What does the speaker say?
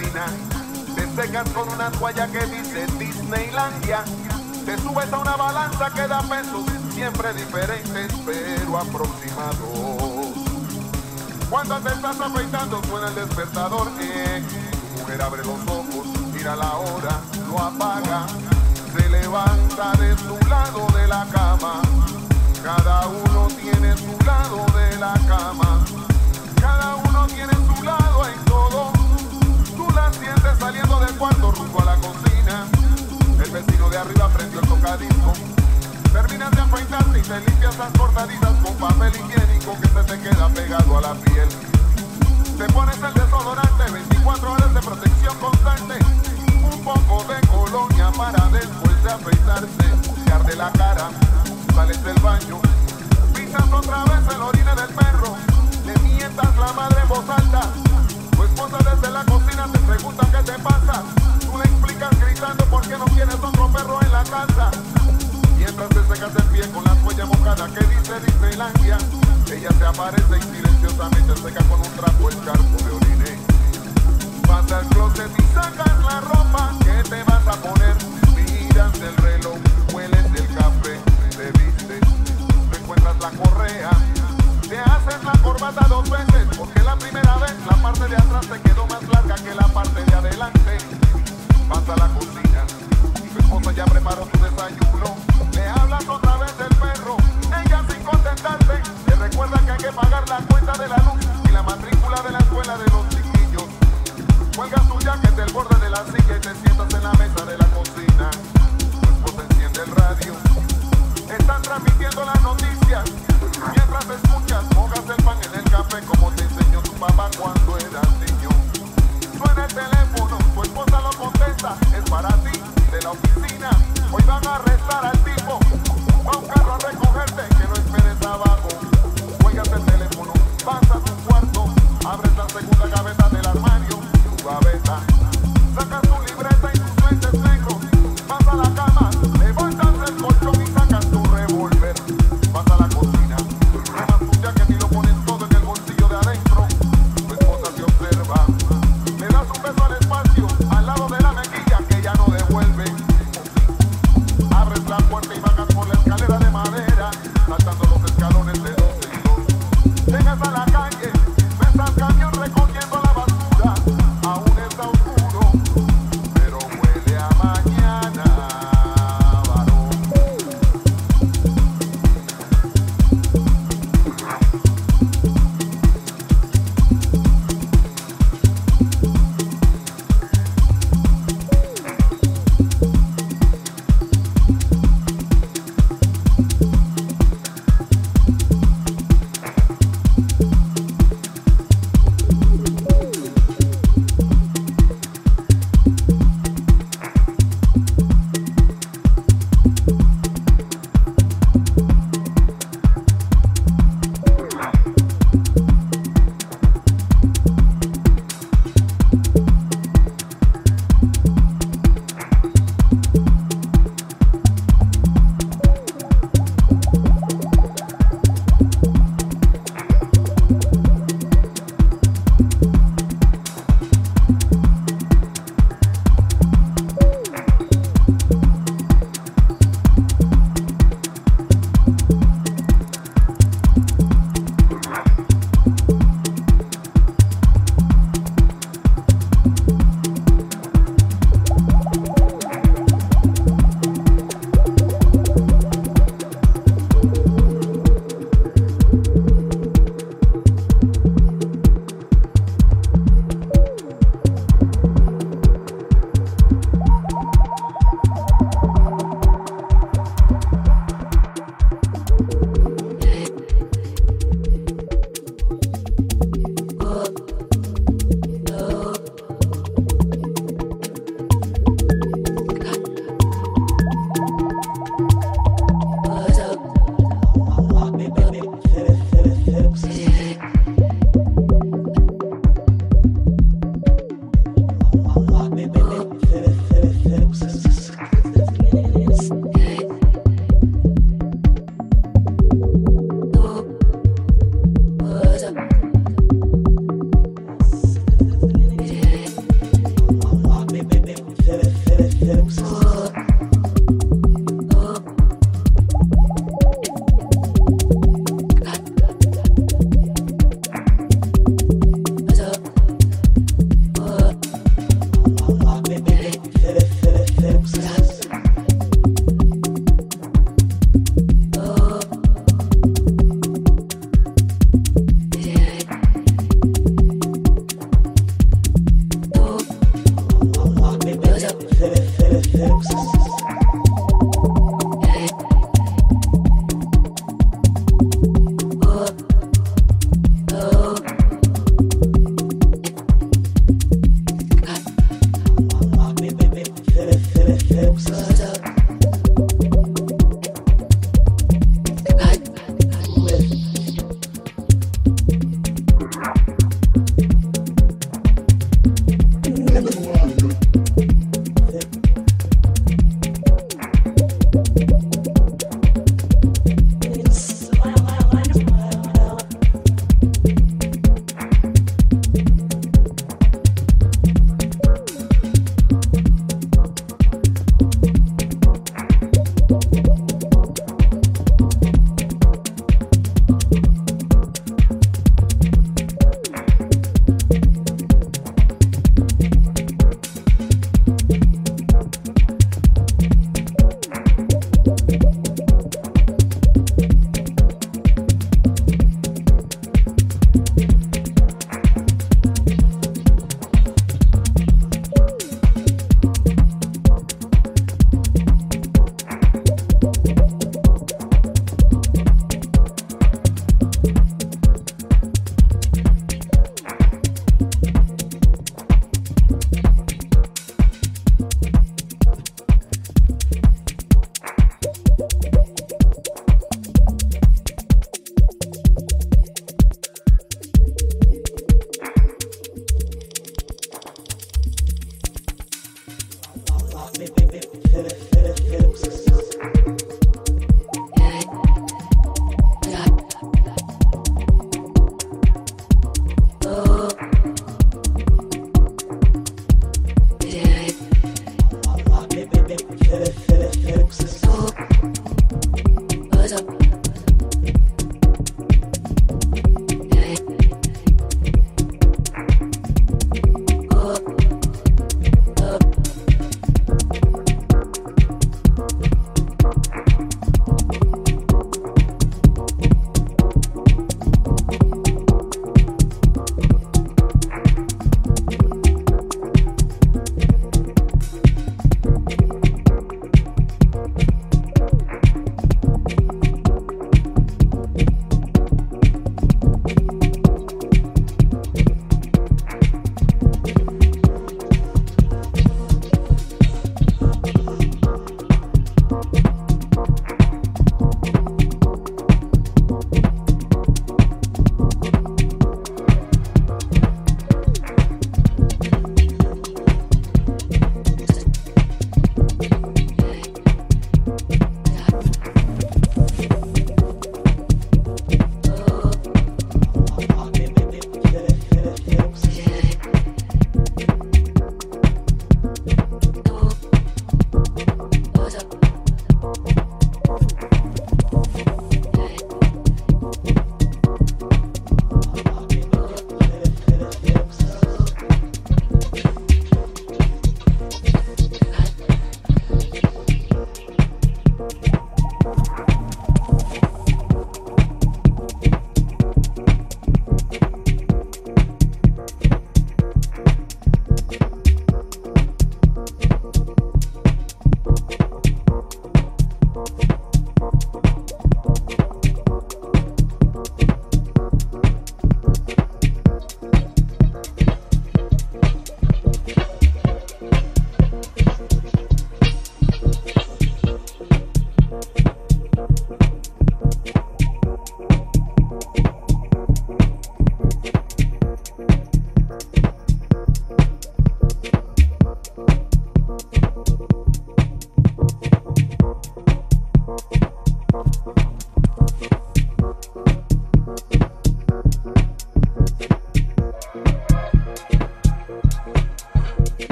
te secas con una toalla que dice Disneylandia, te subes a una balanza que da pesos siempre diferentes pero aproximados. Cuando te estás afeitando suena el despertador, eh, mujer abre los ojos, mira la hora, lo apaga, se levanta de su lado de la cama, cada uno tiene su lado de la cama, cada uno tiene su lado en saliendo del cuarto rumbo a la